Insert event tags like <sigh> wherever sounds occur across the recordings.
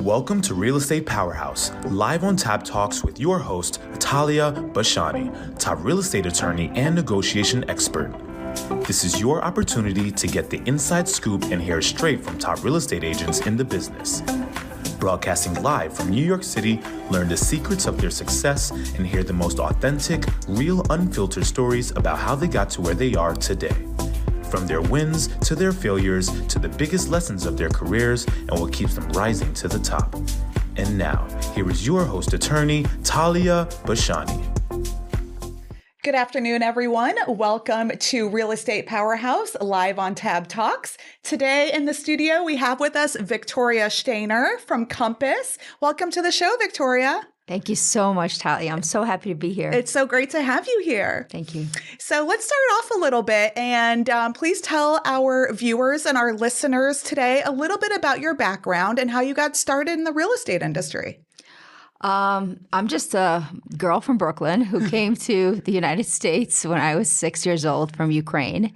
Welcome to Real Estate Powerhouse, live on Tab Talks with your host, Talia Bashani, top real estate attorney and negotiation expert. This is your opportunity to get the inside scoop and hear straight from top real estate agents in the business. Broadcasting live from New York City, learn the secrets of their success and hear the most authentic, real, unfiltered stories about how they got to where they are today. From their wins to their failures to the biggest lessons of their careers and what keeps them rising to the top. And now, here is your host attorney, Talia Bashani. Good afternoon, everyone. Welcome to Real Estate Powerhouse live on Tab Talks. Today in the studio, we have with us Victoria Shtainer from Compass. Welcome to the show, Victoria. Thank you so much, Talia. I'm so happy to be here. It's so great to have you here. Thank you. So let's start off a little bit and um, please tell our viewers and our listeners today a little bit about your background and how you got started in the real estate industry. Um, I'm just a girl from Brooklyn who <laughs> came to the United States when I was six years old from Ukraine.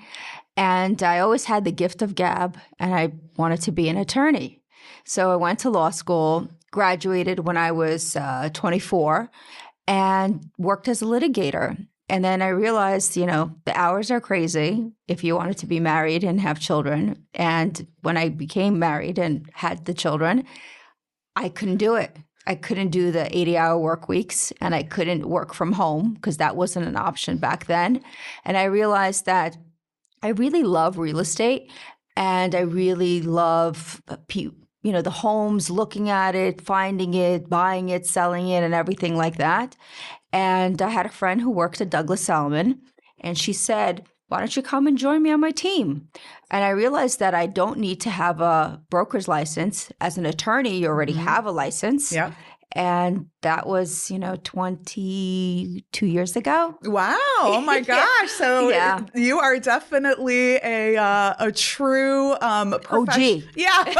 And I always had the gift of gab and I wanted to be an attorney. So I went to law school graduated when I was uh, 24 and worked as a litigator. And then I realized, you know, the hours are crazy if you wanted to be married and have children. And when I became married and had the children, I couldn't do it. I couldn't do the 80 hour work weeks and I couldn't work from home because that wasn't an option back then. And I realized that I really love real estate and I really love uh, you know, the homes, looking at it, finding it, buying it, selling it, and everything like that. And I had a friend who worked at Douglas Elliman, and she said, why don't you come and join me on my team? And I realized that I don't need to have a broker's license. As an attorney, you already mm-hmm. have a license. Yeah. And that was, you know, 22 years ago. Wow. Oh <laughs> my gosh. So yeah. you are definitely a uh, a true um OG. <laughs> Yeah. yeah.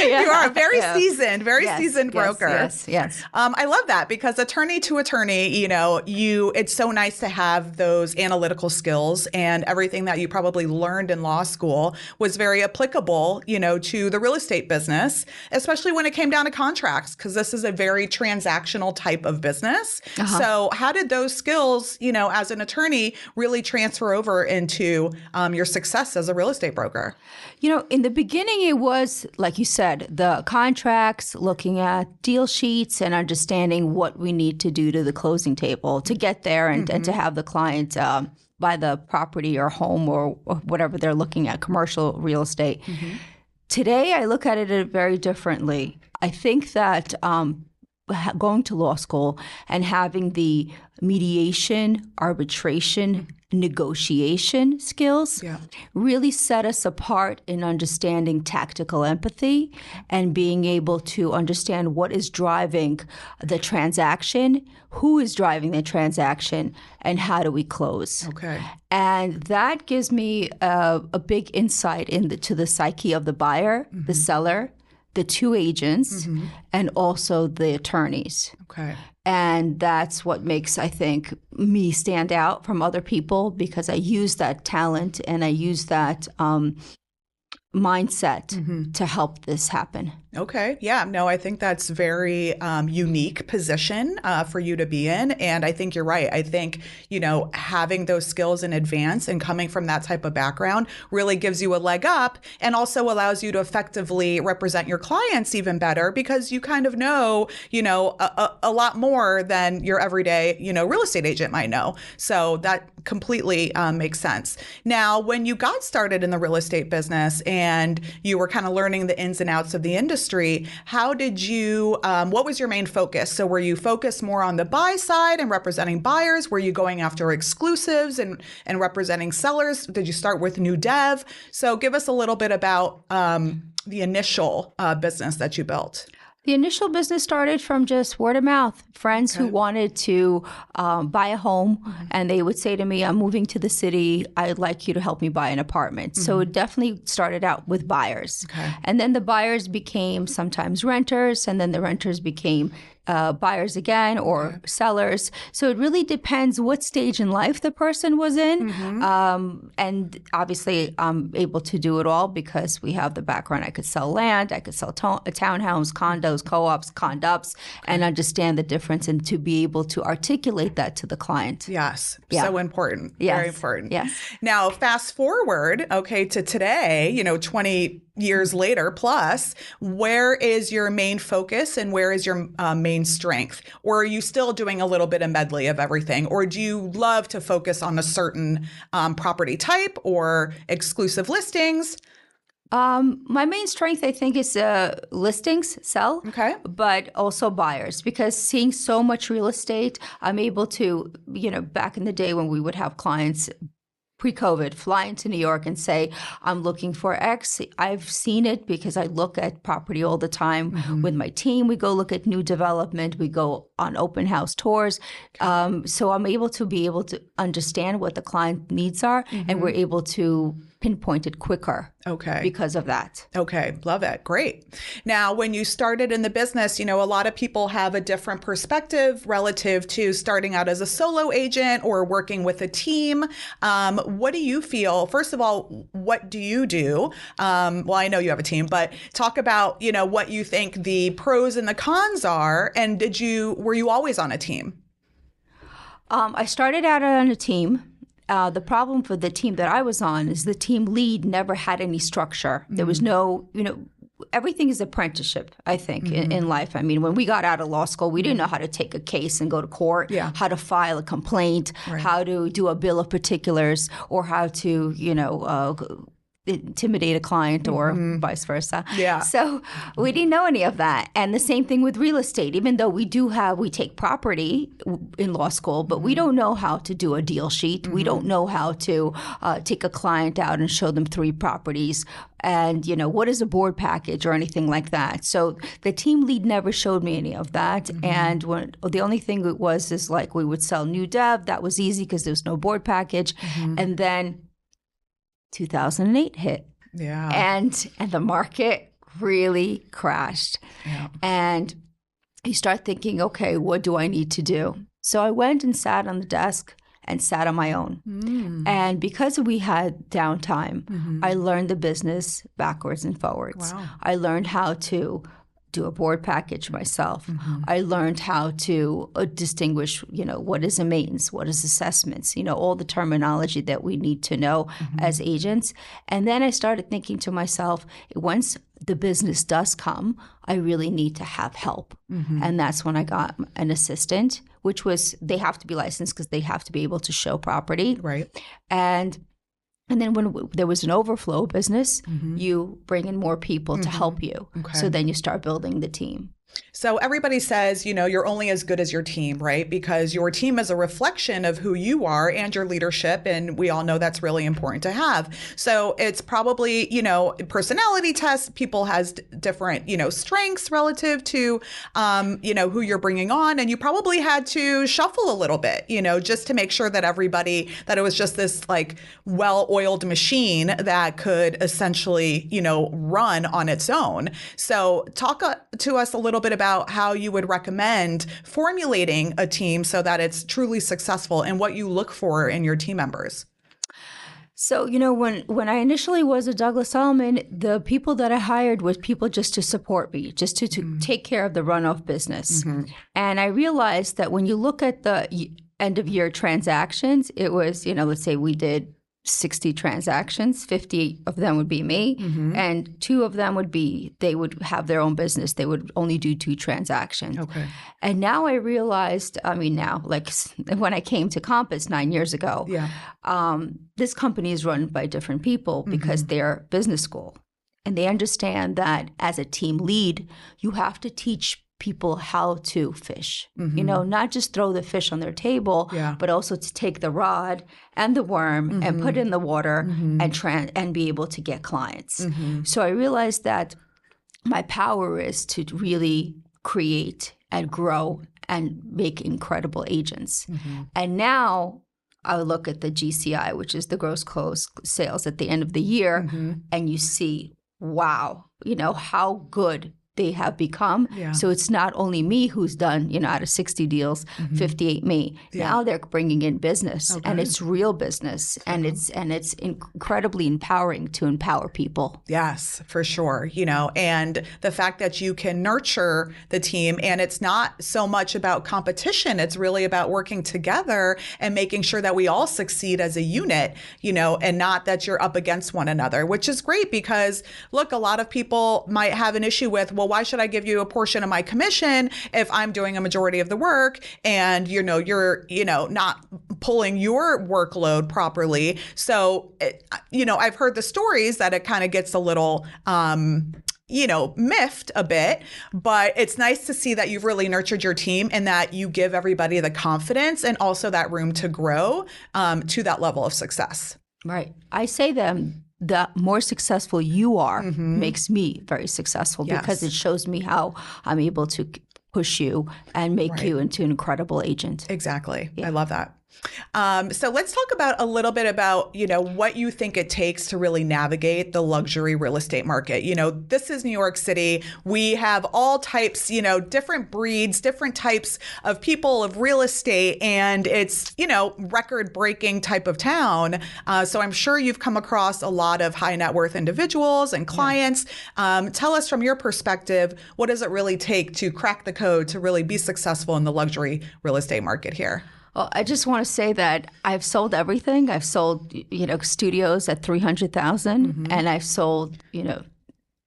<laughs> You are a very yeah. seasoned, very yes, seasoned broker. Yes, yes. Um, I love that because attorney to attorney, you know, you it's so nice to have those analytical skills and everything that you probably learned in law school was very applicable, you know, to the real estate business, especially when it came down to contracts because this is a very transactional type of business. Uh-huh. So, how did those skills, you know, as an attorney, really transfer over into um, your success as a real estate broker? You know, in the beginning, it was, like you said, the contracts, looking at deal sheets, and understanding what we need to do to the closing table to get there and, mm-hmm. and to mm-hmm. have the client. Um, buy the property or home or, or, whatever they're looking at, commercial real estate. Mm-hmm. Today, I look at it very differently. I think that um, going to law school and having the mediation, arbitration, negotiation skills yeah. really set us apart in understanding tactical empathy and being able to understand what is driving the transaction, who is driving the transaction, and how do we close. Okay. And that gives me a, a big insight into the, the psyche of the buyer, mm-hmm. the seller, the two agents mm-hmm. and also the attorneys. Okay. And that's what makes, I think, me stand out from other people because I use that talent and I use that um, mindset mm-hmm. to help this happen. Okay. Yeah. No, I think that's very um, unique position uh, for you to be in, and I think you're right. I think you know having those skills in advance and coming from that type of background really gives you a leg up, and also allows you to effectively represent your clients even better because you kind of know you know a, a, a lot more than your everyday you know real estate agent might know. So that completely um, makes sense. Now, when you got started in the real estate business and you were kind of learning the ins and outs of the industry industry, how did you, um, what was your main focus? So were you focused more on the buy side and representing buyers? Were you going after exclusives and, and representing sellers? Did you start with new dev? So give us a little bit about um, the initial uh, business that you built. The initial business started from just word of mouth. Friends okay. who wanted to um, buy a home, mm-hmm. and they would say to me, I'm moving to the city. I'd like you to help me buy an apartment. Mm-hmm. So it definitely started out with buyers. Okay. And then the buyers became sometimes renters, and then the renters became uh, buyers again or sellers. So it really depends what stage in life the person was in. Mm-hmm. Um, and obviously, I'm able to do it all because we have the background. I could sell land, I could sell to- townhomes, condos, co ops, condops, and understand the difference and to be able to articulate that to the client. Yes. Yeah. So important. Yes. Very important. Yes. Now, fast forward, okay, to today, you know, 20 years later plus, where is your main focus and where is your uh, main strength? Or are you still doing a little bit of medley of everything? Or do you love to focus on a certain um, property type or exclusive listings? Um, my main strength, I think, is uh, listings, sell. Okay. But also buyers, because seeing so much real estate, I'm able to, you know, back in the day when we would have clients pre-COVID fly into New York and say, I'm looking for X. I've seen it because I look at property all the time with my team. We go look at new development. We go on open house tours. Um, so I'm able to be able to understand what the client needs are, and we're able to pinpoint it quicker Okay. because of that. Okay, love it. Great. Now, when you started in the business, you know, a lot of people have a different perspective relative to starting out as a solo agent or working with a team. Um, what do you feel? First of all, what do you do? Um, well, I know you have a team, but talk about, you know, what you think the pros and the cons are. And did you, were you always on a team? Um, I started out on a team. Uh, the problem for the team that I was on is the team lead never had any structure. There was no, you know, everything is apprenticeship, I think, in, in life. I mean, when we got out of law school, we didn't know how to take a case and go to court, Yeah. how to file a complaint, how to do a bill of particulars, or how to, you know, uh, intimidate a client or mm-hmm. vice versa. Yeah. So we didn't know any of that. And the same thing with real estate, even though we do have, we take property in law school, but we mm-hmm. don't know how to do a deal sheet. We mm-hmm. don't know how to uh, take a client out and show them three properties. And, you know, what is a board package or anything like that. So the team lead never showed me any of that. And when, the only thing it was is like we would sell new dev. That was easy because there was no board package. And then 2008 hit Yeah. and and the market really crashed Yeah. and you start thinking okay what do i need to do so i went and sat on the desk and sat on my own Mm. and because we had downtime i learned the business backwards and forwards Wow. i learned how to do a board package myself. Mm-hmm. I learned how to uh, distinguish you know what is a maintenance what is assessments you know all the terminology that we need to know mm-hmm. as agents. And then i started thinking to myself once the business does come i really need to have help. Mm-hmm. And that's when i got an assistant which was they have to be licensed because they have to be able to show property. Right. and and then when w- there was an overflow business, Mm-hmm. you bring in more people to help you. So then you start building the team. So everybody says, you know, you're only as good as your team, right? Because your team is a reflection of who you are and your leadership. And we all know that's really important to have. So it's probably, you know, personality tests. People has different, you know, strengths relative to, um, you know, who you're bringing on. And you probably had to shuffle a little bit, you know, just to make sure that everybody, that it was just this like well-oiled machine that could essentially, you know, run on its own. So talk uh, to us a little bit about how you would recommend formulating a team so that it's truly successful and what you look for in your team members. So, you know, when when I initially was a Douglas Elliman, the people that I hired was people just to support me, just to, to mm-hmm. take care of the runoff business. Mm-hmm. And I realized that when you look at the end of year transactions, it was, you know, let's say we did 60 transactions, 50 of them would be me, and two of them would be they would have their own business. They would only do two transactions. Okay. And now I realized, I mean, now, like <laughs> when I came to Compass nine years ago, Yeah. um, this company is run by different people because they're business school. And they understand that as a team lead, you have to teach people how to fish. You mm-hmm. know, not just throw the fish on their table, Yeah. but also to take the rod and the worm and mm-hmm. put it in the water mm-hmm. and tran and be able to get clients. So I realized that my power is to really create and grow and make incredible agents. And now I look at the GCI, which is the gross close sales at the end of the year, and you see, wow, you know, how good they have become. Yeah. So it's not only me who's done, you know, out of 60 deals, Mm-hmm. 58 me. Now they're bringing in business and it's real business and it's and it's incredibly empowering to empower people. Yes, for sure. You know, and the fact that you can nurture the team and it's not so much about competition, it's really about working together and making sure that we all succeed as a unit, you know, and not that you're up against one another, which is great because look, a lot of people might have an issue with, well, why should I give you a portion of my commission if I'm doing a majority of the work and you know, you're, you know, not pulling your workload properly. So, it, you know, I've heard the stories that it kind of gets a little, um, you know, miffed a bit, but it's nice to see that you've really nurtured your team and that you give everybody the confidence and also that room to grow um, to that level of success. Right. I say them the more successful you are mm-hmm. makes me very successful because it shows me how I'm able to push you and make Right. you into an incredible agent. Exactly. I love that. Um, so let's talk about a little bit about you know what you think it takes to really navigate the luxury real estate market. You know, this is New York City. We have all types, you know, different breeds, different types of people of real estate, and it's you know record breaking type of town. Uh, so I'm sure you've come across a lot of high net worth individuals and clients. Um, tell us from your perspective, what does it really take to crack the code to really be successful in the luxury real estate market here? Well, I just want to say that I've sold everything. I've sold, you know, studios at 300,000 mm-hmm. and I've sold, you know,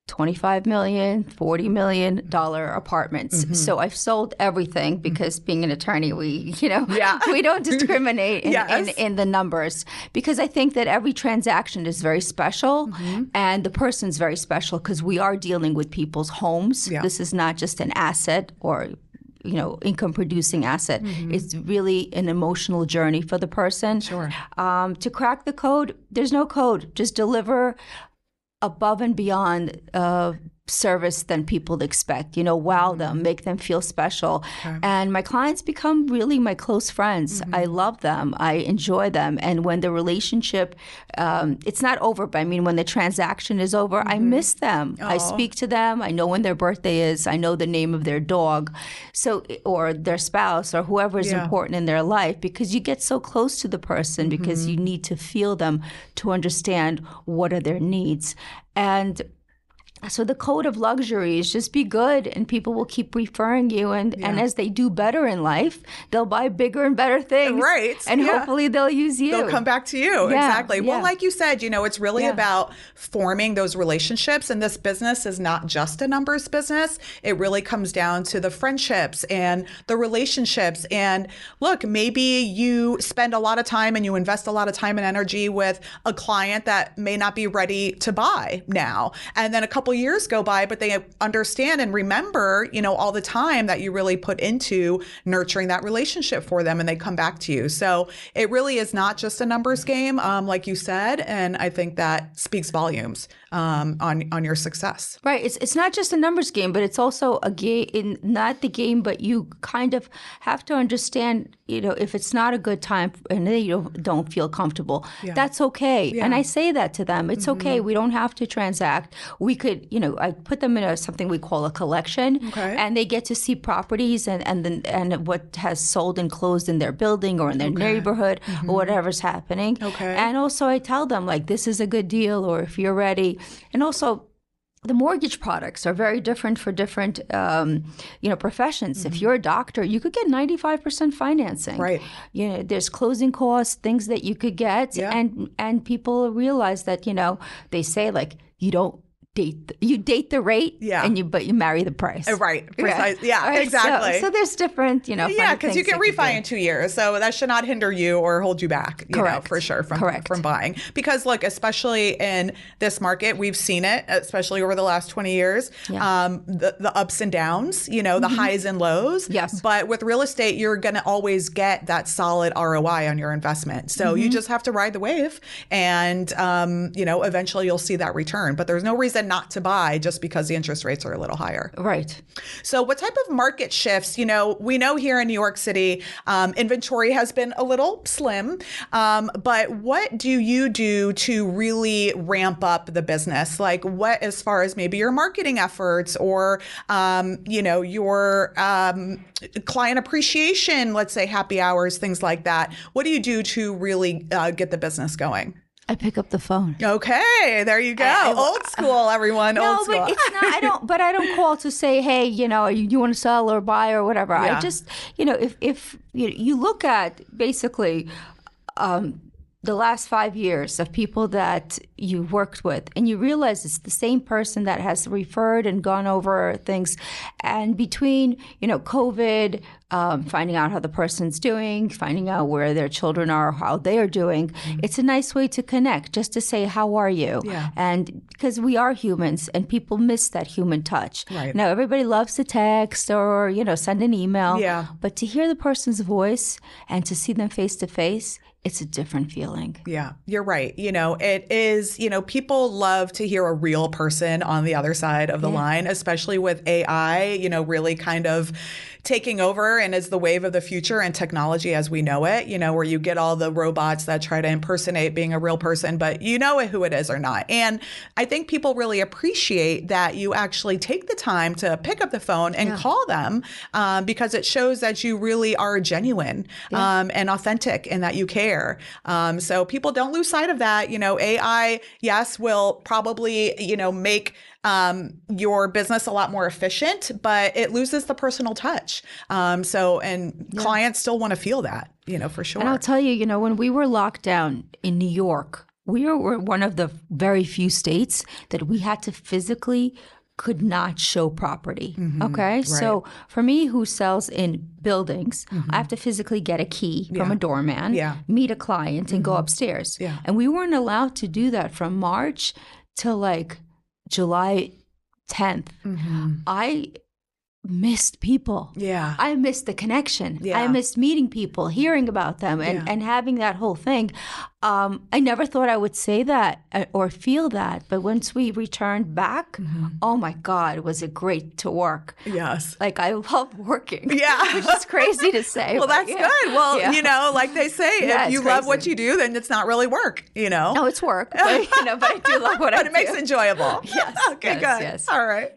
25 million, 40 million dollar apartments. Mm-hmm. So I've sold everything mm-hmm. because being an attorney, we, you know, Yeah. <laughs> we don't discriminate in, Yes. in, in the numbers because I think that every transaction is very special and the person's very special because we are dealing with people's homes. Yeah. This is not just an asset or you know income producing asset. It's really an emotional journey for the person. Sure. um, to crack the code there's no code. Just deliver above and beyond uh, service than people expect. You know wow mm-hmm. them make them feel special. And my clients become really my close friends. Mm-hmm. I love them. I enjoy them. And when the relationship um, it's not over but i mean when the transaction is over i mm-hmm. miss them. I speak to them. I know when their birthday is. I know the name of their dog so or their spouse or whoever is Yeah. important in their life because you get so close to the person because you need to feel them to understand what are their needs. And so the code of luxury is just be good and people will keep referring you and, and as they do better in life they'll buy bigger and better things Right, and yeah. hopefully they'll use you They'll come back to you. Yeah, exactly. Well, like you said, you know, it's really Yeah. about forming those relationships. And this business is not just a numbers business. It really comes down to the friendships and the relationships. And look, maybe you spend a lot of time and you invest a lot of time and energy with a client that may not be ready to buy now. And then a couple years go by, but they understand and remember, you know, all the time that you really put into nurturing that relationship for them and they come back to you. So it really is not just a numbers game, um, like you said. And I think that speaks volumes um, on, on your success. Right. It's it's not just a numbers game, but it's also a game. In not the game, but you kind of have to understand. You know, if it's not a good time and they don't, don't feel comfortable, that's okay. And I say that to them. It's Mm-hmm. okay. We don't have to transact. We could, you know, I put them in a something we call a collection, Okay. and they get to see properties and and then and what has sold and closed in their building or in their neighborhood or whatever's happening. Mm-hmm. Okay. And also, I tell them like this is a good deal, or if you're ready, and also the mortgage products are very different for different um, you know professions if you're a doctor you could get 95% financing Mm-hmm. Right. you know there's closing costs things that you could get Yeah. and and people realize that you know they say like you don't date you date the rate Yeah. and you but you marry the price Uh, Right. Precise. Yeah, All right, so- exactly. so, there's different you know yeah, because you can refi in two years, so that should not hinder you or hold you back. You know, Correct. for sure from Correct. from buying. Because look, especially in this market, we've seen it, especially over the last twenty years. Um, the the ups and downs, you know, the highs and lows. Mm-hmm. Yes. But with real estate, you're going to always get that solid ROI on your investment. So Mm-hmm. you just have to ride the wave, and um, you know, eventually you'll see that return. But there's no reason not to buy just because the interest rates are a little higher. Right. So, what type of market shifts? You know, we know here in New York City, um, inventory has been a little slim, um, but what do you do to really ramp up the business? Like, what as far as maybe your marketing efforts or, um, you know, your um, client appreciation, let's say happy hours, things like that? What do you do to really uh, get the business going? I pick up the phone. Okay, there you go. I- I- old school, everyone. No, old school. but it's not. I don't. But I don't call to say, <laughs> hey, you know, you, you want to sell or buy or whatever. Yeah. I just, you know, if if you, you look at basically. Um, the last five years of people that you worked with, and you realize it's the same person that has referred and gone over things. And between, you know, COVID, um, finding out how the person's doing, finding out where their children are, how they are doing, it's a nice way to connect, just to say, how are you? Yeah. And because we are humans and people miss that human touch. Right. Now, everybody loves to text or, you know, send an email. Yeah. But to hear the person's voice and to see them face to face, it's a different feeling. Yeah, you're right. You know, it is, you know, people love to hear a real person on the other side of the line, especially with AI, you know, really kind of taking over and is the wave of the future and technology as we know it, you know, where you get all the robots that try to impersonate being a real person, but you know who it is or not. And I think people really appreciate that you actually take the time to pick up the phone and call them um, because it shows that you really are genuine um, and authentic and that you care. Um, so people don't lose sight of that. You know, AI, yes, will probably, you know, make um, your business a lot more efficient, but it loses the personal touch. Um, so, and clients still want to feel that, you know, for sure. And I'll tell you, you know, when we were locked down in New York, we were one of the very few states that we had to physically could not show property. Mm-hmm. Okay. So for me, who sells in buildings, mm-hmm. I have to physically get a key from a doorman, Yeah. meet a client, and go mm-hmm. upstairs. Yeah. And we weren't allowed to do that from March till like July 10th. I missed people. yeah. I missed the connection. Yeah. I missed meeting people, hearing about them, and, Yeah. and having that whole thing. Um, I never thought I would say that uh, or feel that, but once we returned back, Mm-hmm. oh my God, was it great to work? yes. Like I love working. <laughs> Yeah. which is crazy to say. <laughs> Well, that's yeah. good. Well, Yeah. you know, like they say, <laughs> Yeah, if you love what you do, then it's not really work, you know? No, it's work, but you know, but I do love what I do. but it makes it enjoyable. Yes, okay, yes, good. yes. All right.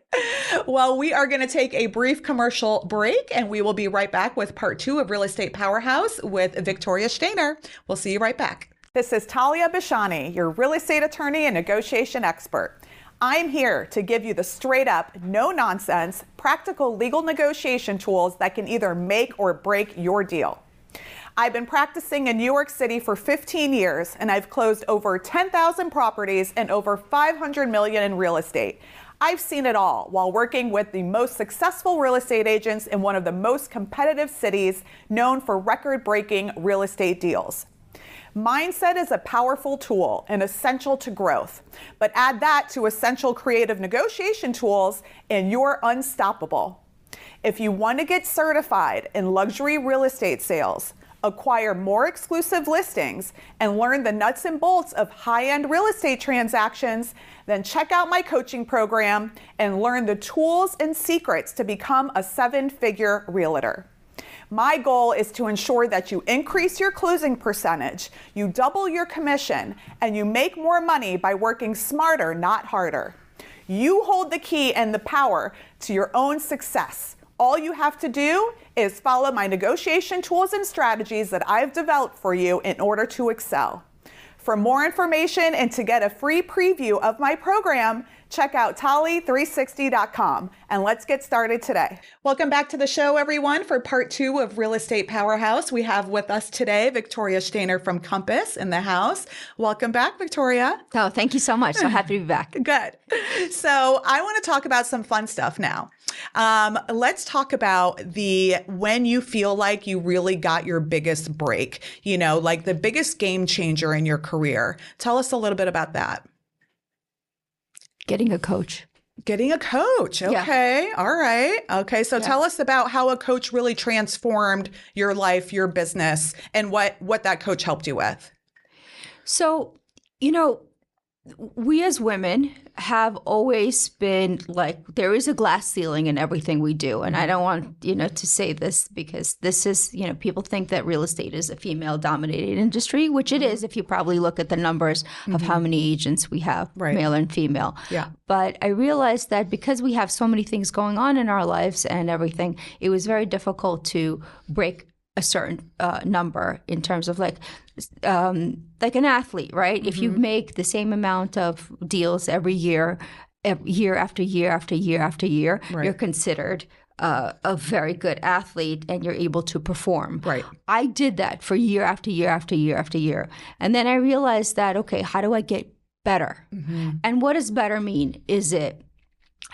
Well, we are going to take a brief commercial break and we will be right back with part two of Real Estate Powerhouse with Victoria Shtainer. We'll see you right back. This is Talia Bishani, your real estate attorney and negotiation expert. I'm here to give you the straight up, no nonsense, practical legal negotiation tools that can either make or break your deal. I've been practicing in New York City for 15 years and I've closed over 10,000 properties and over 500 million in real estate. I've seen it all while working with the most successful real estate agents in one of the most competitive cities known for record breaking real estate deals. Mindset is a powerful tool and essential to growth, but add that to essential creative negotiation tools and you're unstoppable. If you want to get certified in luxury real estate sales, acquire more exclusive listings, and learn the nuts and bolts of high end real estate transactions, then check out my coaching program and learn the tools and secrets to become a seven figure realtor. My goal is to ensure that you increase your closing percentage, you double your commission, and you make more money by working smarter, not harder. You hold the key and the power to your own success. All you have to do is follow my negotiation tools and strategies that I've developed for you in order to excel. For more information and to get a free preview of my program, check out Tolly360.com and let's get started today. Welcome back to the show, everyone, for part two of Real Estate Powerhouse. We have with us today Victoria Shtainer from Compass in the house. Welcome back, Victoria. Oh, thank you so much. So happy to be back. <laughs> Good. So I want to talk about some fun stuff now. Um, let's talk about the when you feel like you really got your biggest break, you know, like the biggest game changer in your career. Tell us a little bit about that. Getting a coach. Getting a coach. Okay. All right. Okay. So tell us about how a coach really transformed your life, your business, and what what that coach helped you with. So, you know, we as women have always been like there is a glass ceiling in everything we do and i don't want you know to say this because this is you know people think that real estate is a female dominated industry which it is mm-hmm. if you probably look at the numbers of how mm-hmm. many agents we have Right. male and female Yeah. but i realized that because we have so many things going on in our lives and everything it was very difficult to break a certain uh, number in terms of like um, like an athlete right? If you make the same amount of deals every year ev- year after year after year after year you're considered uh, a very good athlete and you're able to perform. Right. i did that for year after year after year after year. And then i realized that okay how do i get better? And what does better mean? Is it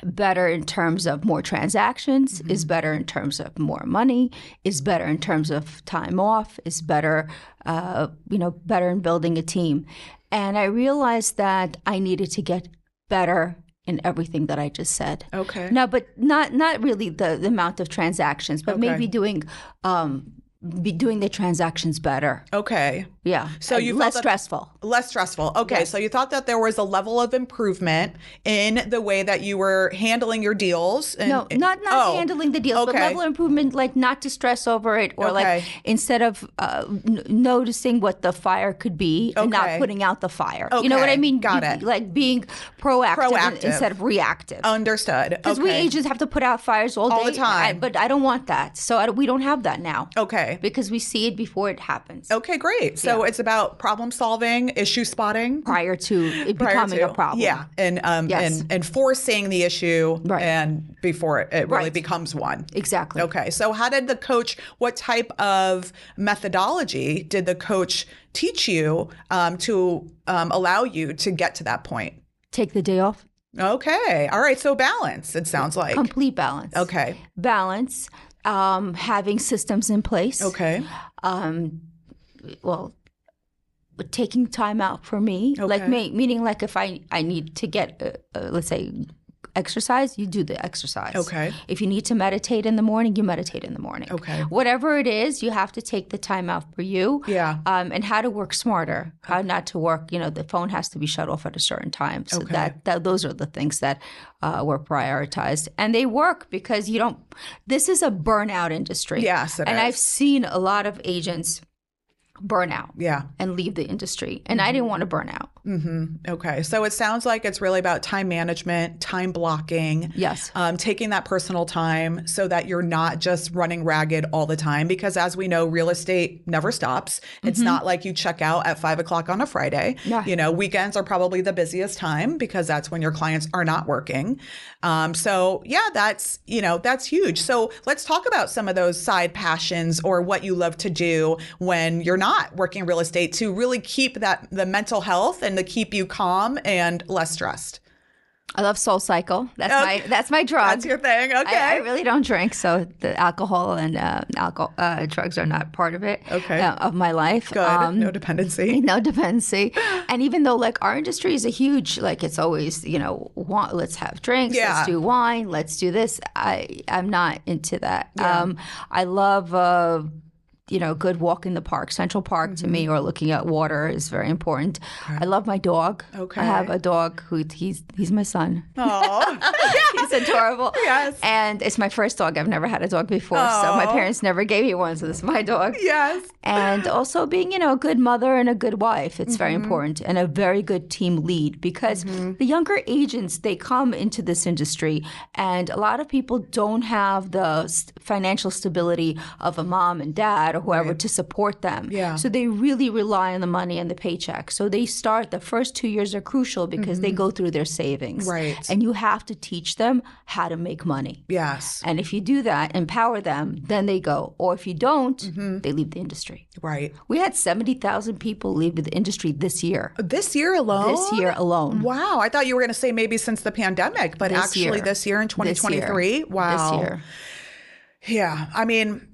better in terms of more transactions is better in terms of more money is better in terms of time off is better uh, you know better in building a team and i realized that i needed to get better in everything that i just said Okay. no but not not really the, the amount of transactions but Okay. maybe doing um be doing the transactions better Okay. yeah So you less that- stressful Less stressful. Okay. Yes. So you thought that there was a level of improvement in the way that you were handling your deals. And, No, not not Oh, handling the deals, but level of improvement, like not to stress over it, or Okay. like instead of uh, n- noticing what the fire could be and not putting out the fire. You know what I mean? got You- it. Like being proactive, Proactive. instead of reactive. Understood. Because okay. we agents have to put out fires all, All day, the time. I- but I don't want that, so I we don't have that now. Okay. Because we see it before it happens, Okay, great. So it's about problem solving, issue spotting. prior to it <laughs> prior becoming to- a problem. Yeah, and um, Yes. and and foreseeing the issue, Right. and before it, it really Right. becomes one. exactly. Okay, so how did the coach? What type of methodology did the coach teach you um, to um, allow you to get to that point? Take the day off. Okay, all right. So balance. It sounds like. Complete balance. Okay. Balance. Um, having systems in place. Okay. um well taking time out for me like me, meaning like if i i need to get uh, uh, let's say exercise you do the exercise Okay. if you need to meditate in the morning you meditate in the morning Okay. whatever it is you have to take the time out for you Yeah. um, and how to work smarter how not to work you know the phone has to be shut off at a certain time so Okay. that, that those are the things that uh, were prioritized and they work because you don't this is a burnout industry Yes, it and is. i've seen a lot of agents burn out Yeah. and leave the industry and i didn't want to burn out Okay. So it sounds like it's really about time management, time blocking. Yes. Um, taking that personal time so that you're not just running ragged all the time. Because as we know, real estate never stops. It's not like you check out at five o'clock on a Friday. Yeah. You know, weekends are probably the busiest time because that's when your clients are not working. Um, so yeah, that's, you know, that's huge. So let's talk about some of those side passions or what you love to do when you're not working real estate to really keep that the mental health and to keep you calm and less stressed. i love SoulCycle that's Okay. my that's my drug That's your thing. Okay. I, I really don't drink, so the alcohol and uh, alcohol uh, drugs are not part of it. Okay. uh, of my life. Good. Um, no dependency. <laughs> no dependency. And even though like our industry is a huge, like it's always you know, want, let's have drinks, Yeah. let's do wine, let's do this. I I'm not into that. Um, I love. You know, good walk in the park. Central Park to Mm-hmm. me, or looking at water is very important. I love my dog. Okay. I have a dog who he's he's my son. Oh, <laughs> He's adorable. Yes. And it's my first dog. I've never had a dog before. So my parents never gave me one. So this is my dog. yes. And also being, you know, a good mother and a good wife. It's very Mm-hmm. important. And a very good team lead because the younger agents, they come into this industry and a lot of people don't have the financial stability of a mom and dad or whoever to support them. Yeah. So they really rely on the money and the paycheck. So they start, the first two years are crucial because they go through their savings. Mm-hmm. Right. And you have to teach them how to make money. Yes. And if you do that, empower them, then they go. Or if you don't, Mm-hmm. they leave the industry. Right. We had 70,000 people leave the industry this year. This year alone? This year alone. Wow. I thought you were going to say maybe since the pandemic, but This actually year. this year in This year. 2023. Wow. This year. Yeah. I mean,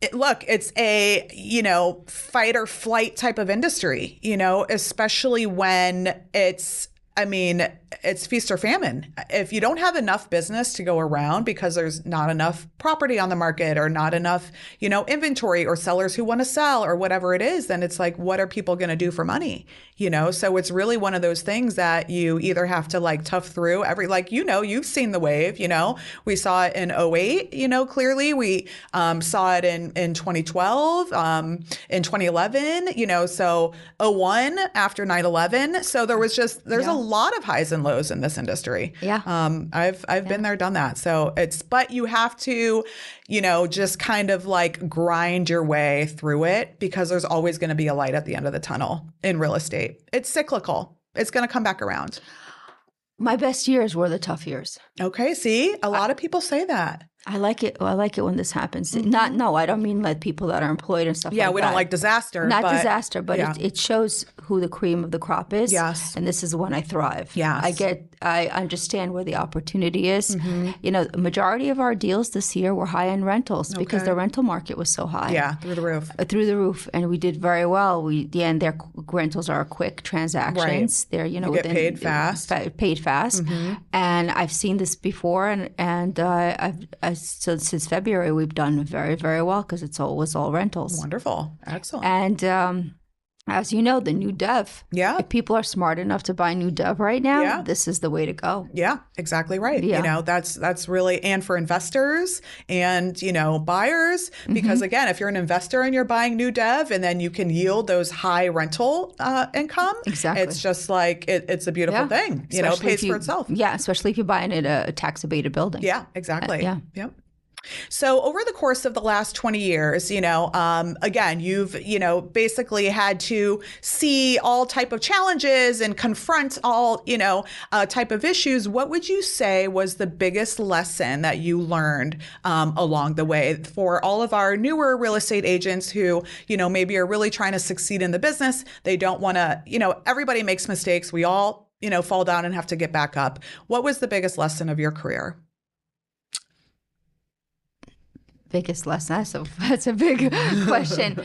it, look, it's a, you know, fight or flight type of industry, you know, especially when it's I mean, it's feast or famine. If you don't have enough business to go around because there's not enough property on the market or not enough, you know, inventory or sellers who want to sell or whatever it is, then it's like, what are people going to do for money? You know, so it's really one of those things that you either have to like tough through every, like, you know, you've seen the wave, you know, we saw it in 08, you know, clearly we um, saw it in, in 2012, um, in 2011, you know, so 01 after 9 11. So there was just, there's yeah. a lot of highs and lows in this industry. Yeah. Um, I've I've yeah. been there, done that. So it's but you have to, you know, just kind of like grind your way through it because there's always going to be a light at the end of the tunnel in real estate. It's cyclical. It's going to come back around. My best years were the tough years. Okay, see? A lot of people say that. I like it. I like it when this happens. Mm-hmm. Not no, I don't mean like people that are employed and stuff. Yeah, like we that. don't like disaster. Not but, disaster, but yeah. it, it, shows who the cream of the crop is. Yes, and this is when I thrive. Yes, I get. I understand where the opportunity is. Mm-hmm. You know, the majority of our deals this year were high end rentals okay. because the rental market was so high. Yeah, through the roof. Uh, through the roof, and we did very well. We the end their rentals are quick transactions. Right. They're you know you within, paid fast. Paid fast, mm-hmm. and I've seen this before, and and uh, I've, I've so since February, we've done very, very well because it's all was all rentals. Wonderful, excellent. And um, as you know, the new dev. Yeah. If people are smart enough to buy new dev right now, yeah. this is the way to go. Yeah, exactly right. Yeah. You know, that's that's really and for investors and, you know, buyers because mm-hmm. again, if you're an investor and you're buying new dev and then you can yield those high rental uh, income, exactly. It's just like it, it's a beautiful yeah. thing. You especially know, it pays you, for itself. Yeah, especially if you're buying it a, a tax abated building. Yeah, exactly. Uh, yeah. Yep. So over the course of the last 20 years, you know, um, again, you've, you know, basically had to see all type of challenges and confront all, you know, uh, type of issues. What would you say was the biggest lesson that you learned um, along the way for all of our newer real estate agents who, you know, maybe are really trying to succeed in the business? They don't want to, you know, everybody makes mistakes. We all, you know, fall down and have to get back up. What was the biggest lesson of your career? Biggest lesson? That's a, <laughs> that's a big <laughs> question.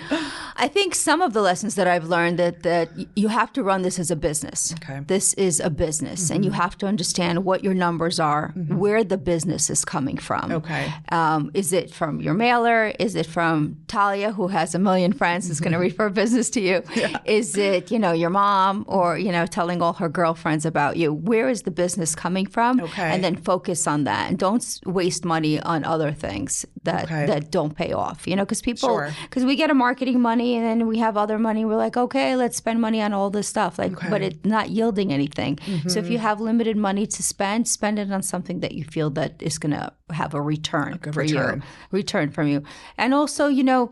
I think some of the lessons that I've learned that that you have to run this as a business. Okay. This is a business, mm-hmm. and you have to understand what your numbers are, mm-hmm. where the business is coming from. Okay. Um, is it from your mailer? Is it from Talia, who has a million friends, who's going to refer business to you? <laughs> Yeah. Is it you know your mom, or you know telling all her girlfriends about you? Where is the business coming from? Okay. And then focus on that, and don't waste money on other things that okay. that don't pay off. You know, because people because sure. we get a marketing money and then we have other money. We're like, okay, let's spend money on all this stuff, like, okay. but it's not yielding anything. Mm-hmm. So if you have limited money to spend, spend it on something that you feel that is going to have a return a for return. you, return from you, and also, you know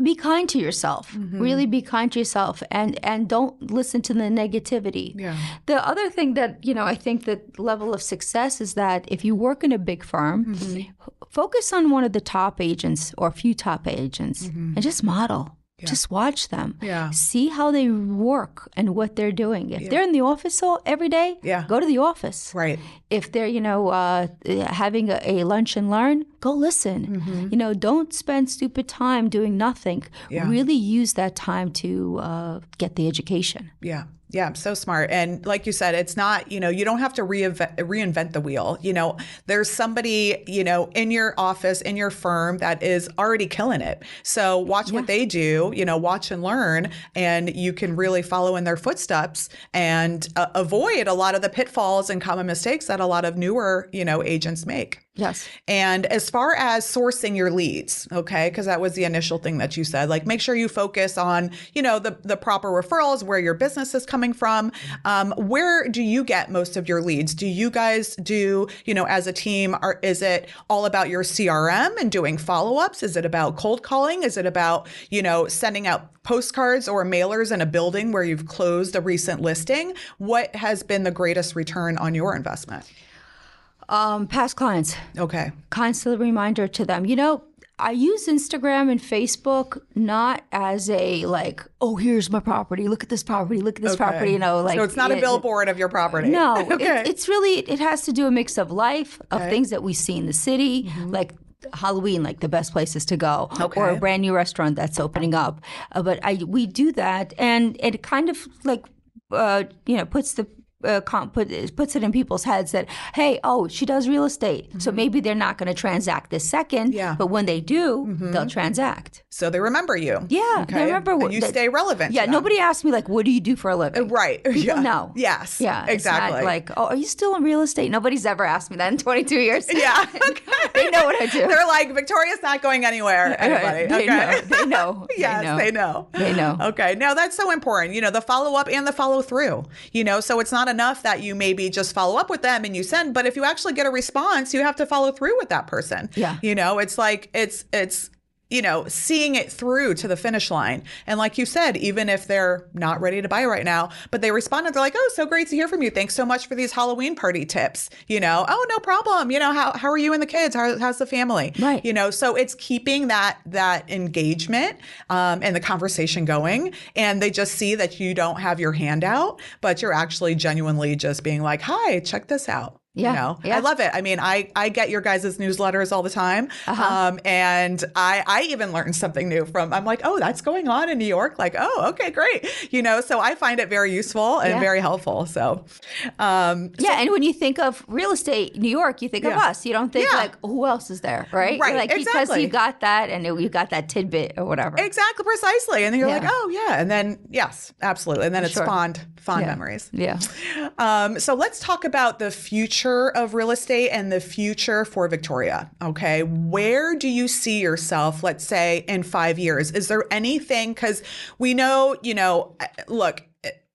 be kind to yourself mm-hmm. really be kind to yourself and and don't listen to the negativity yeah. the other thing that you know i think the level of success is that if you work in a big firm mm-hmm. focus on one of the top agents or a few top agents mm-hmm. and just model yeah. Just watch them. Yeah. See how they work and what they're doing. If yeah. they're in the office all, every day, yeah. go to the office. Right. If they're, you know, uh, having a, a, lunch and learn, go listen. Mm-hmm. You know, don't spend stupid time doing nothing. Yeah. Really use that time to uh, get the education. Yeah. Yeah, so smart. And like you said, it's not, you know, you don't have to reinvent, reinvent the wheel. You know, there's somebody, you know, in your office, in your firm that is already killing it. So watch yeah. what they do, you know, watch and learn, and you can really follow in their footsteps and uh, avoid a lot of the pitfalls and common mistakes that a lot of newer, you know, agents make. Yes. And as far as sourcing your leads, okay, because that was the initial thing that you said, like make sure you focus on, you know, the the proper referrals, where your business is coming from. Um, where do you get most of your leads? Do you guys do, you know, as a team, are is it all about your CRM and doing follow-ups? Is it about cold calling? Is it about, you know, sending out postcards or mailers in a building where you've closed a recent listing? What has been the greatest return on your investment? Um, past clients. Okay. Constant reminder to them. You know, I use Instagram and Facebook not as a like, oh, here's my property. Look at this property. Look at this okay. property. You know, like so it's not a billboard of your property. No, <laughs> okay. it, it's really it has to do a mix of life of things that we see in the city, mm-hmm. like Halloween, like the best places to go, okay. or a brand new restaurant that's opening up. Uh, but I we do that, and it kind of like uh, you know puts the uh, com- put, puts it in people's heads that hey oh she does real estate so maybe they're not going to transact this second Mm-hmm. Yeah. but when they do they'll transact So they remember you. yeah Okay. they remember And you that- stay relevant. yeah nobody asked me like what do you do for a living Right. <laughs> people yeah. know Yes. yeah Exactly. like oh are you still in real estate nobody's ever asked me that in 22 years <laughs> yeah. <laughs> they know what I do They're like Victoria's not going anywhere. Anybody. they okay. know they know yes, they know. they know. They know. Okay. No, that's so important. You know, the follow up and the follow through. You know, so it's not enough that you maybe just follow up with them and you send, but if you actually get a response, you have to follow through with that person. Yeah. You know, it's like it's it's you know, seeing it through to the finish line. And like you said, even if they're not ready to buy right now, but they responded, they're like, oh, so great to hear from you. Thanks so much for these Halloween party tips. You know, oh, no problem. You know, how, how are you and the kids? How, how's the family? Right. You know, so it's keeping that that engagement um, and the conversation going. And they just see that you don't have your hand out, but you're actually genuinely just being like, hi, check this out. Yeah, You know, yeah. I love it. I mean, I, I get your guys' newsletters all the time. Uh-huh. Um, and I, I even learned something new from, I'm like, oh, that's going on in New York. Like, oh, okay, great. You know, so I find it very useful and Yeah. very helpful. So, um, Yeah, and when you think of real estate, New York, you think of us. You don't think Yeah. like who else is there, right? Right, Like because you got that and it- you got that tidbit or whatever. exactly, precisely. And then you're like, oh, yeah. And then, yes, absolutely. And then it's Sure. fond, fond Yeah. memories. Yeah. Um, so let's talk about the future of real estate and the future for Victoria. Okay. Where do you see yourself, let's say, in five years? Is there anything? Because we know, you know, look,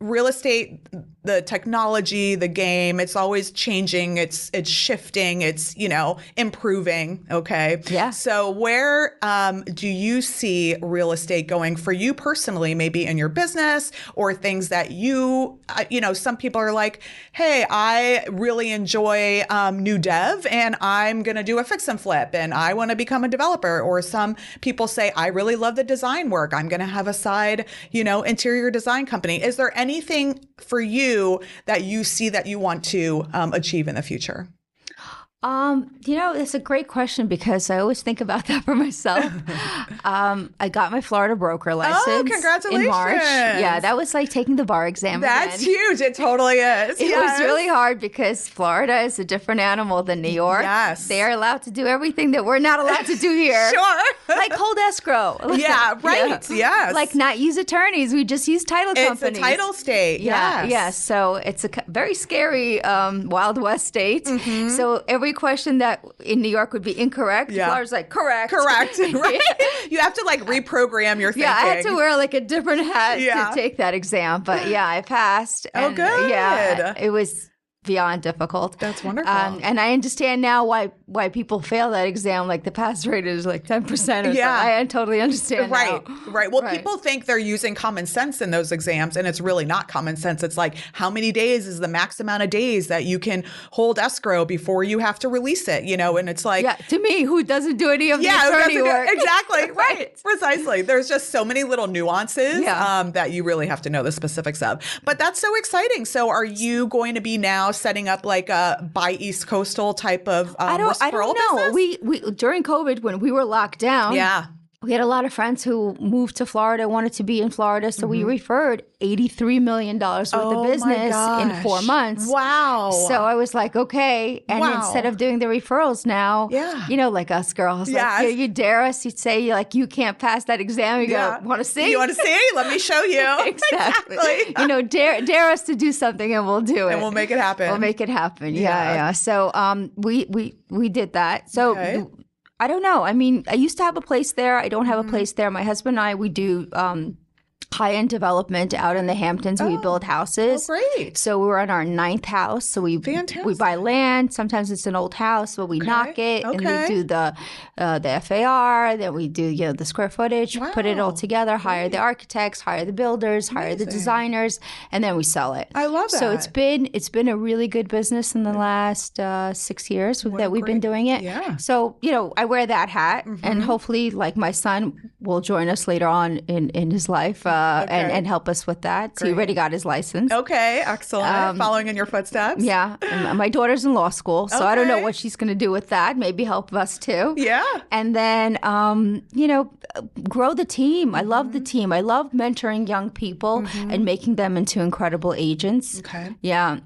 real estate the technology the game it's always changing it's it's shifting it's you know improving okay? Yeah. so where um, do you see real estate going for you personally maybe in your business or things that you uh, you know some people are like hey i really enjoy um, new dev and i'm going to do a fix and flip and i want to become a developer. Or some people say i really love the design work. I'm going to have a side you know interior design company. Is there anything for you that you see that you want to um, achieve in the future Um, you know, it's a great question because I always think about <laughs> that for myself. <laughs> um, I got my Florida broker license. In March. Oh. Yeah, that was like taking the bar exam. that's again. huge it totally is It Yes. was really hard because Florida is a different animal than New York. Yes. They are allowed to do everything that we're not allowed to do <laughs> here. sure Like hold escrow. Yeah, right. Yes. Like not use attorneys. We just use title it's companies. a title state Yeah, yes. yes. So it's a very scary um, Wild West state. Mm-hmm. So every question that in New York would be incorrect, Yeah. Florida's like correct. correct <laughs> <laughs> right you have to like reprogram your thinking Yeah, I had to wear like a different hat Yeah. to take that exam, but yeah, I passed. Oh, and, uh, Yeah, it was beyond difficult. That's wonderful. Um, and I understand now why why people fail that exam. Like the pass rate is like ten percent. Yeah. I totally understand. Right, now. right. Well, Right. people think they're using common sense in those exams, and it's really not common sense. It's like how many days is the max amount of days that you can hold escrow before you have to release it, you know? And it's like, Yeah, to me, who doesn't do any of the yeah, who attorney do- work? <laughs> <laughs> exactly, right, precisely. There's just so many little nuances Yeah. um, that you really have to know the specifics of. But that's so exciting. So, are you going to be now setting up like a by East Coastal type of um, I don't. I don't know. business? We we during COVID when we were locked down. yeah. We had a lot of friends who moved to Florida, wanted to be in Florida, so we referred $83 million worth Mm-hmm. Oh of business in four months. Wow. So I was like, okay. And Wow. instead of doing the referrals now, Yeah. you know, like us girls, Yes. like, you, you dare us, you'd say, like, you can't pass that exam. You Yeah. go, want to see? You want to see? Let me show you. <laughs> <laughs> exactly. Exactly. you know, dare dare us to do something and we'll do it. And we'll make it happen. We'll make it happen. Yeah, Yeah. yeah. So um we we we did that. So Okay. I don't know. I mean, I used to have a place there. I don't have Mm-hmm. a place there. My husband and I we do um high end development out in the Hamptons. we build houses. Oh, great. So we're on our ninth house. So we we buy land. Sometimes it's an old house, but we knock it and we do the uh, the FAR. Then we do you know the square footage, put it all together, hire the architects, hire the builders, hire the designers, and then we sell it. I love So it's that. been it's been a really good business in the last uh, six years that we've been doing it. yeah. Mm-hmm. So you know I wear that hat, and hopefully, like my son will join us later on in in his life uh, and Okay. and help us with that. So he already got his license. Okay, excellent. Following in your footsteps. Um, Yeah, and my daughter's in law school, so I don't know what she's going to do with that. Maybe help us too. Yeah. And then, um, you know, grow the team. I love the team. I love mentoring young people and making them into incredible agents. Okay. Yeah.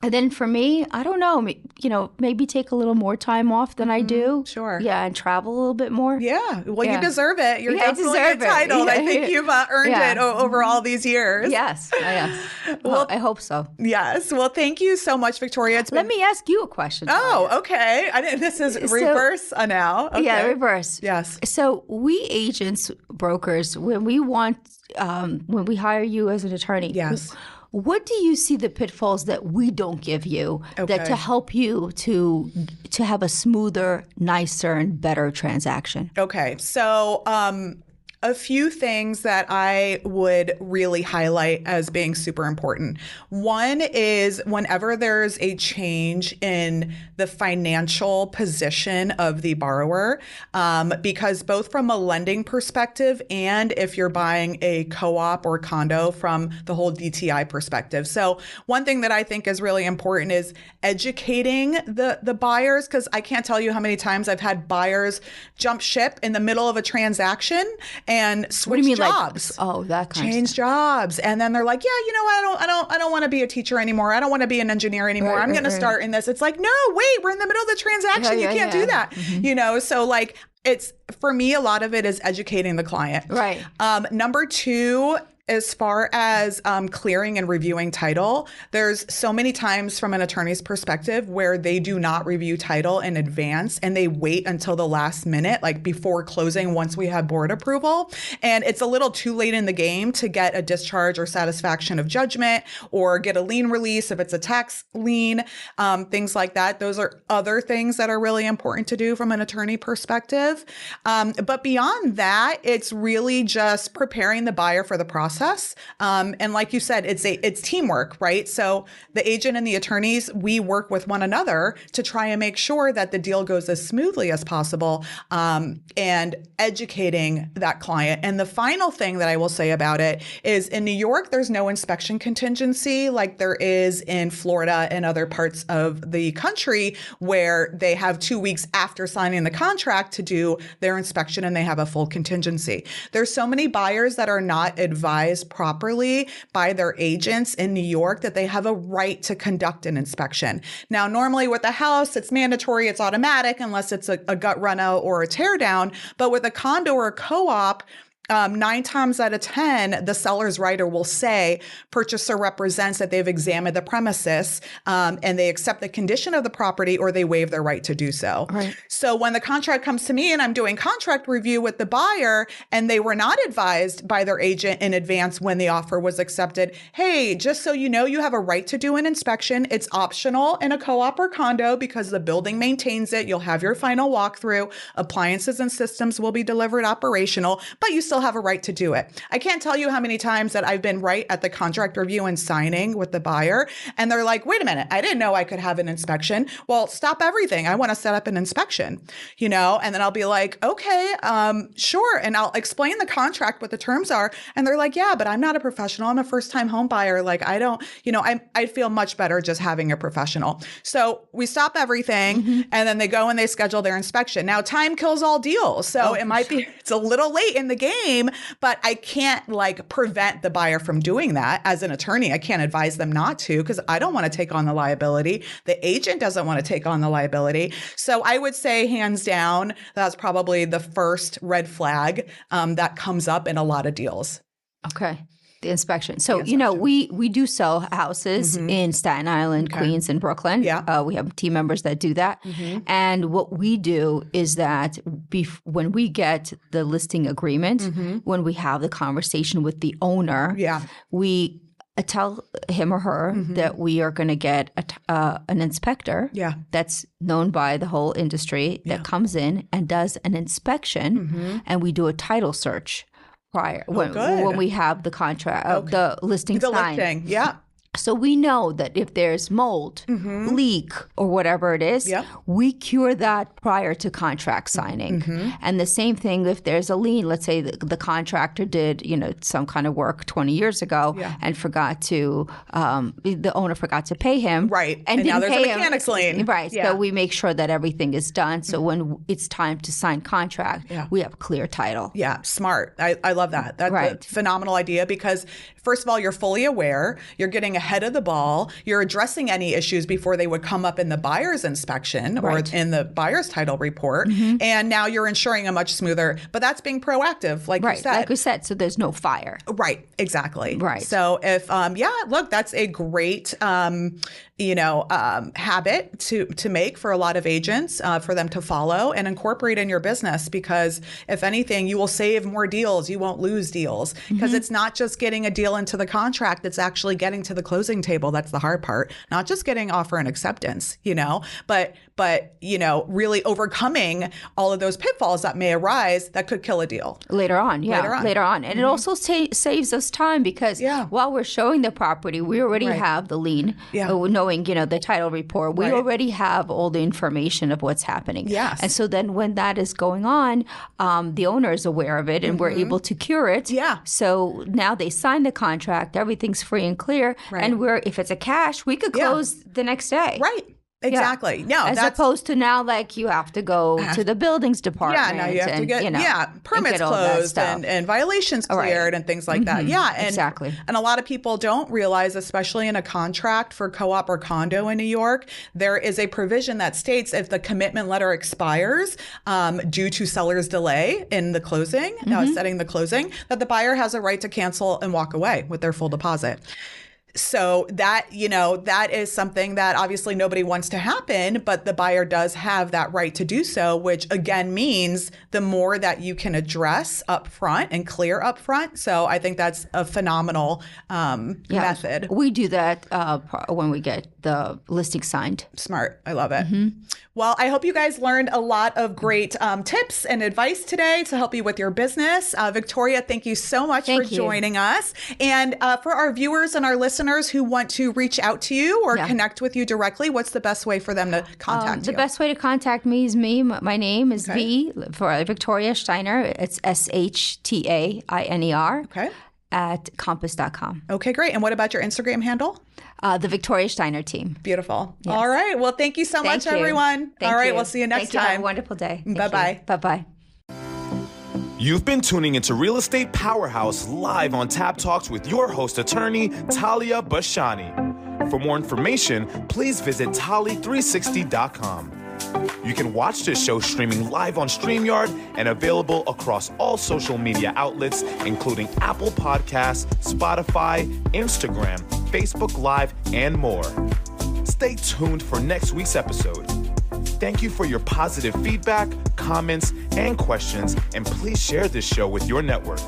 And then for me, I don't know, you know, maybe take a little more time off than I do. Mm-hmm. Sure. Yeah, and travel a little bit more. Yeah, well, Yeah. you deserve it. You're Yeah, I definitely it. entitled. I think you've uh, earned Yeah. it o- over all these years. Yes, <laughs> yes. well, I hope so. Yes. Well, thank you so much, Victoria. It's Let been. me ask you a question. oh, okay. I didn't, this is reverse uh, now. Okay. Yeah, reverse. Yes. So we agents, brokers, when we want, um, when we hire you as an attorney, Yes. What do you see the pitfalls that we don't give you that to help you to to have a smoother, nicer, and better transaction? Okay. So, um, a few things that I would really highlight as being super important. One is whenever there's a change in the financial position of the borrower, um, because both from a lending perspective and if you're buying a co op or condo from the whole DTI perspective. So, one thing that I think is really important is educating the, the buyers, because I can't tell you how many times I've had buyers jump ship in the middle of a transaction and switch What do you mean, jobs. like oh, that kind of Change jobs, and then they're like, "Yeah, you know, what? I don't, I don't, I don't want to be a teacher anymore. I don't want to be an engineer anymore. Right, I'm right, going to start in this." It's like, no, wait, we're in the middle of the transaction. Yeah, you yeah, can't yeah. do that. You know, so like, it's for me, a lot of it is educating the client. Right. Um, number two, as far as um, clearing and reviewing title, there's so many times from an attorney's perspective where they do not review title in advance and they wait until the last minute, like before closing, once we have board approval. And it's a little too late in the game to get a discharge or satisfaction of judgment or get a lien release if it's a tax lien, um, things like that. Those are other things that are really important to do from an attorney perspective. Um, but beyond that, it's really just preparing the buyer for the process. Um, and like you said, it's a it's teamwork, right? So the agent and the attorneys, we work with one another to try and make sure that the deal goes as smoothly as possible, um, and educating that client. And the final thing that I will say about it is, in New York, there's no inspection contingency like there is in Florida and other parts of the country, where they have two weeks after signing the contract to do their inspection and they have a full contingency. There's so many buyers that are not advised properly by their agents in New York that they have a right to conduct an inspection. Now, normally with a house, it's mandatory, it's automatic unless it's a, a gut out or a tear down. But with a condo or a co-op, um, nine times out of 10, the seller's writer will say purchaser represents that they've examined the premises um, and they accept the condition of the property or they waive their right to do so. Right. So when the contract comes to me and I'm doing contract review with the buyer and they were not advised by their agent in advance when the offer was accepted, hey, just so you know, you have a right to do an inspection. It's optional in a co op or condo because the building maintains it. You'll have your final walkthrough. Appliances and systems will be delivered operational, but you still have a right to do it. I can't tell you how many times that I've been right at the contract review and signing with the buyer, and they're like, wait a minute, I didn't know I could have an inspection. Well, stop everything. I want to set up an inspection, you know? And then I'll be like, okay, um, sure. And I'll explain the contract, what the terms are. And they're like, yeah, but I'm not a professional. I'm a first time home buyer. Like, I don't, you know, I, I feel much better just having a professional. So we stop everything and then they go and they schedule their inspection. Now, time kills all deals. So it might be, <laughs> it's a little late in the game, but I can't like prevent the buyer from doing that as an attorney. I can't advise them not to because I don't want to take on the liability. The agent doesn't want to take on the liability. So I would say, hands down, that's probably the first red flag um, that comes up in a lot of deals. Okay. The inspection. So, you know, we we do sell houses in Staten Island, Queens, and Brooklyn. Yeah. Uh, we have team members that do that. And what we do is that bef- when we get the listing agreement, when we have the conversation with the owner, Yeah. we uh, tell him or her that we are going to get a t- uh, an inspector Yeah. that's known by the whole industry that comes in and does an inspection and we do a title search prior when, Oh, when we have the contract uh, the listing The signed. listing. Yeah. So we know that if there's mold, mm-hmm. leak, or whatever it is, Yep. we cure that prior to contract signing. Mm-hmm. And the same thing if there's a lien. Let's say the, the contractor did, you know, some kind of work 20 years ago Yeah. and forgot to, um, the owner forgot to pay him, Right. And, And now there's a pay him. lien. right? Yeah. So we make sure that everything is done. So mm-hmm. when it's time to sign contract, Yeah. we have clear title. Yeah, smart. I, I love that. That's Right. a phenomenal idea because, first of all, you're fully aware. You're getting ahead of the ball. You're addressing any issues before they would come up in the buyer's inspection or in the buyer's title report. Mm-hmm. And now you're ensuring a much smoother, but that's being proactive, like right. you said. Like we said, so there's no fire. Right, exactly. Right. So if, um, yeah, look, that's a great, um, you know, um, habit to to make for a lot of agents uh, for them to follow and incorporate in your business because if anything, you will save more deals. You won't lose deals because mm-hmm. it's not just getting a deal into the contract; it's actually getting to the closing table. That's the hard part. Not just getting offer and acceptance, you know, but but you know, really overcoming all of those pitfalls that may arise that could kill a deal later on. Yeah, later on, later on. and mm-hmm. it also sa- saves us time because yeah. while we're showing the property, we already right. have the lien. Yeah. Uh, knowing you know the title report, we right. already have all the information of what's happening. Yes, and so then when that is going on, um, the owner is aware of it, and mm-hmm. we're able to cure it. Yeah. So now they sign the contract, everything's free and clear, right. and we're if it's a cash, we could close yeah. the next day. Right. Exactly. Yeah. No, as opposed to now, like you have to go to the buildings department. Yeah, now you have and, to get you know, yeah permits closed and, and violations cleared right. and things like mm-hmm. that. Yeah, and, exactly. And a lot of people don't realize, especially in a contract for co-op or condo in New York, there is a provision that states if the commitment letter expires um, due to seller's delay in the closing, mm-hmm. uh, setting the closing, that the buyer has a right to cancel and walk away with their full deposit so that you know that is something that obviously nobody wants to happen but the buyer does have that right to do so which again means the more that you can address up front and clear up front so i think that's a phenomenal um, yeah, method we do that uh, when we get the listing signed smart i love it mm-hmm. Well, I hope you guys learned a lot of great um, tips and advice today to help you with your business. Uh, Victoria, thank you so much thank for you. joining us. And uh, for our viewers and our listeners who want to reach out to you or yeah. connect with you directly, what's the best way for them to contact um, the you? The best way to contact me is me. My name is okay. V for Victoria Shtainer. It's S H T A I N E R. Okay. At compass.com. Okay, great. And what about your Instagram handle? Uh, the Victoria Shtainer team. Beautiful. Yes. All right. Well, thank you so thank much, you. everyone. Thank All right. You. We'll see you next thank time. You. Have a wonderful day. Bye bye. Bye bye. You've been tuning into Real Estate Powerhouse live on TAB Talks with your host, attorney Talia Bashani. For more information, please visit Tali360.com. You can watch this show streaming live on StreamYard and available across all social media outlets, including Apple Podcasts, Spotify, Instagram, Facebook Live, and more. Stay tuned for next week's episode. Thank you for your positive feedback, comments, and questions, and please share this show with your network.